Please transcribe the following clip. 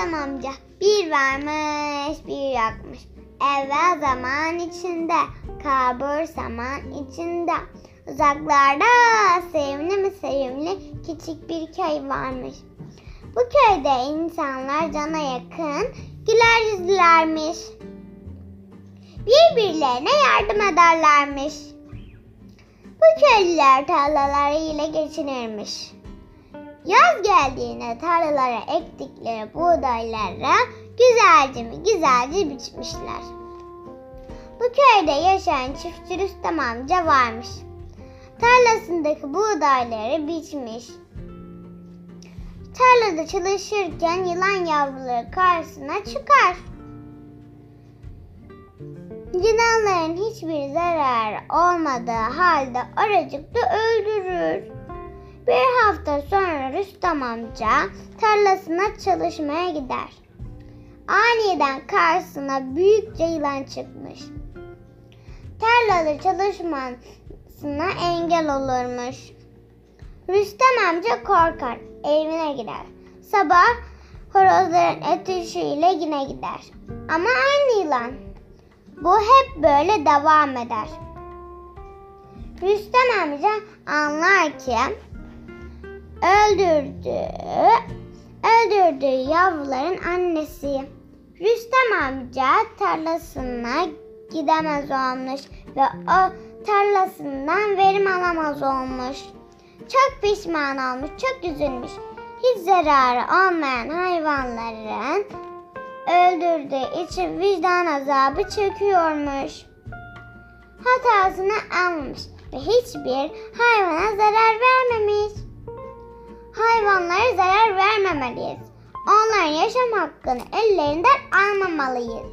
amca bir varmış bir yokmuş. Evvel zaman içinde, kabur zaman içinde. Uzaklarda sevimli mi sevimli küçük bir köy varmış. Bu köyde insanlar cana yakın güler yüzlülermiş. Birbirlerine yardım ederlermiş. Bu köylüler tarlalarıyla geçinirmiş. Yaz geldiğinde tarlalara ektikleri buğdaylara güzelce mi güzelce biçmişler. Bu köyde yaşayan çiftçi Rüstem amca varmış. Tarlasındaki buğdayları biçmiş. Tarlada çalışırken yılan yavruları karşısına çıkar. Yılanların hiçbir zararı olmadığı halde oracıkta öldürür. Bir hafta sonra Rüstem amca tarlasına çalışmaya gider. Aniden karşısına büyükçe yılan çıkmış. Tarlada çalışmasına engel olurmuş. Rüstem amca korkar, evine gider. Sabah horozların ötüşüyle yine gider. Ama aynı yılan. Bu hep böyle devam eder. Rüstem amca anlar ki öldürdüğü, öldürdüğü yavruların annesi. Rüstem amca tarlasına gidemez olmuş ve o tarlasından verim alamaz olmuş. Çok pişman olmuş, çok üzülmüş. Hiç zararı olmayan hayvanların öldürdüğü için vicdan azabı çekiyormuş. Hatasını almış ve hiçbir hayvana zarar vermemiş. Hayvanlara zarar vermemeliyiz. Onların yaşam hakkını ellerinden almamalıyız.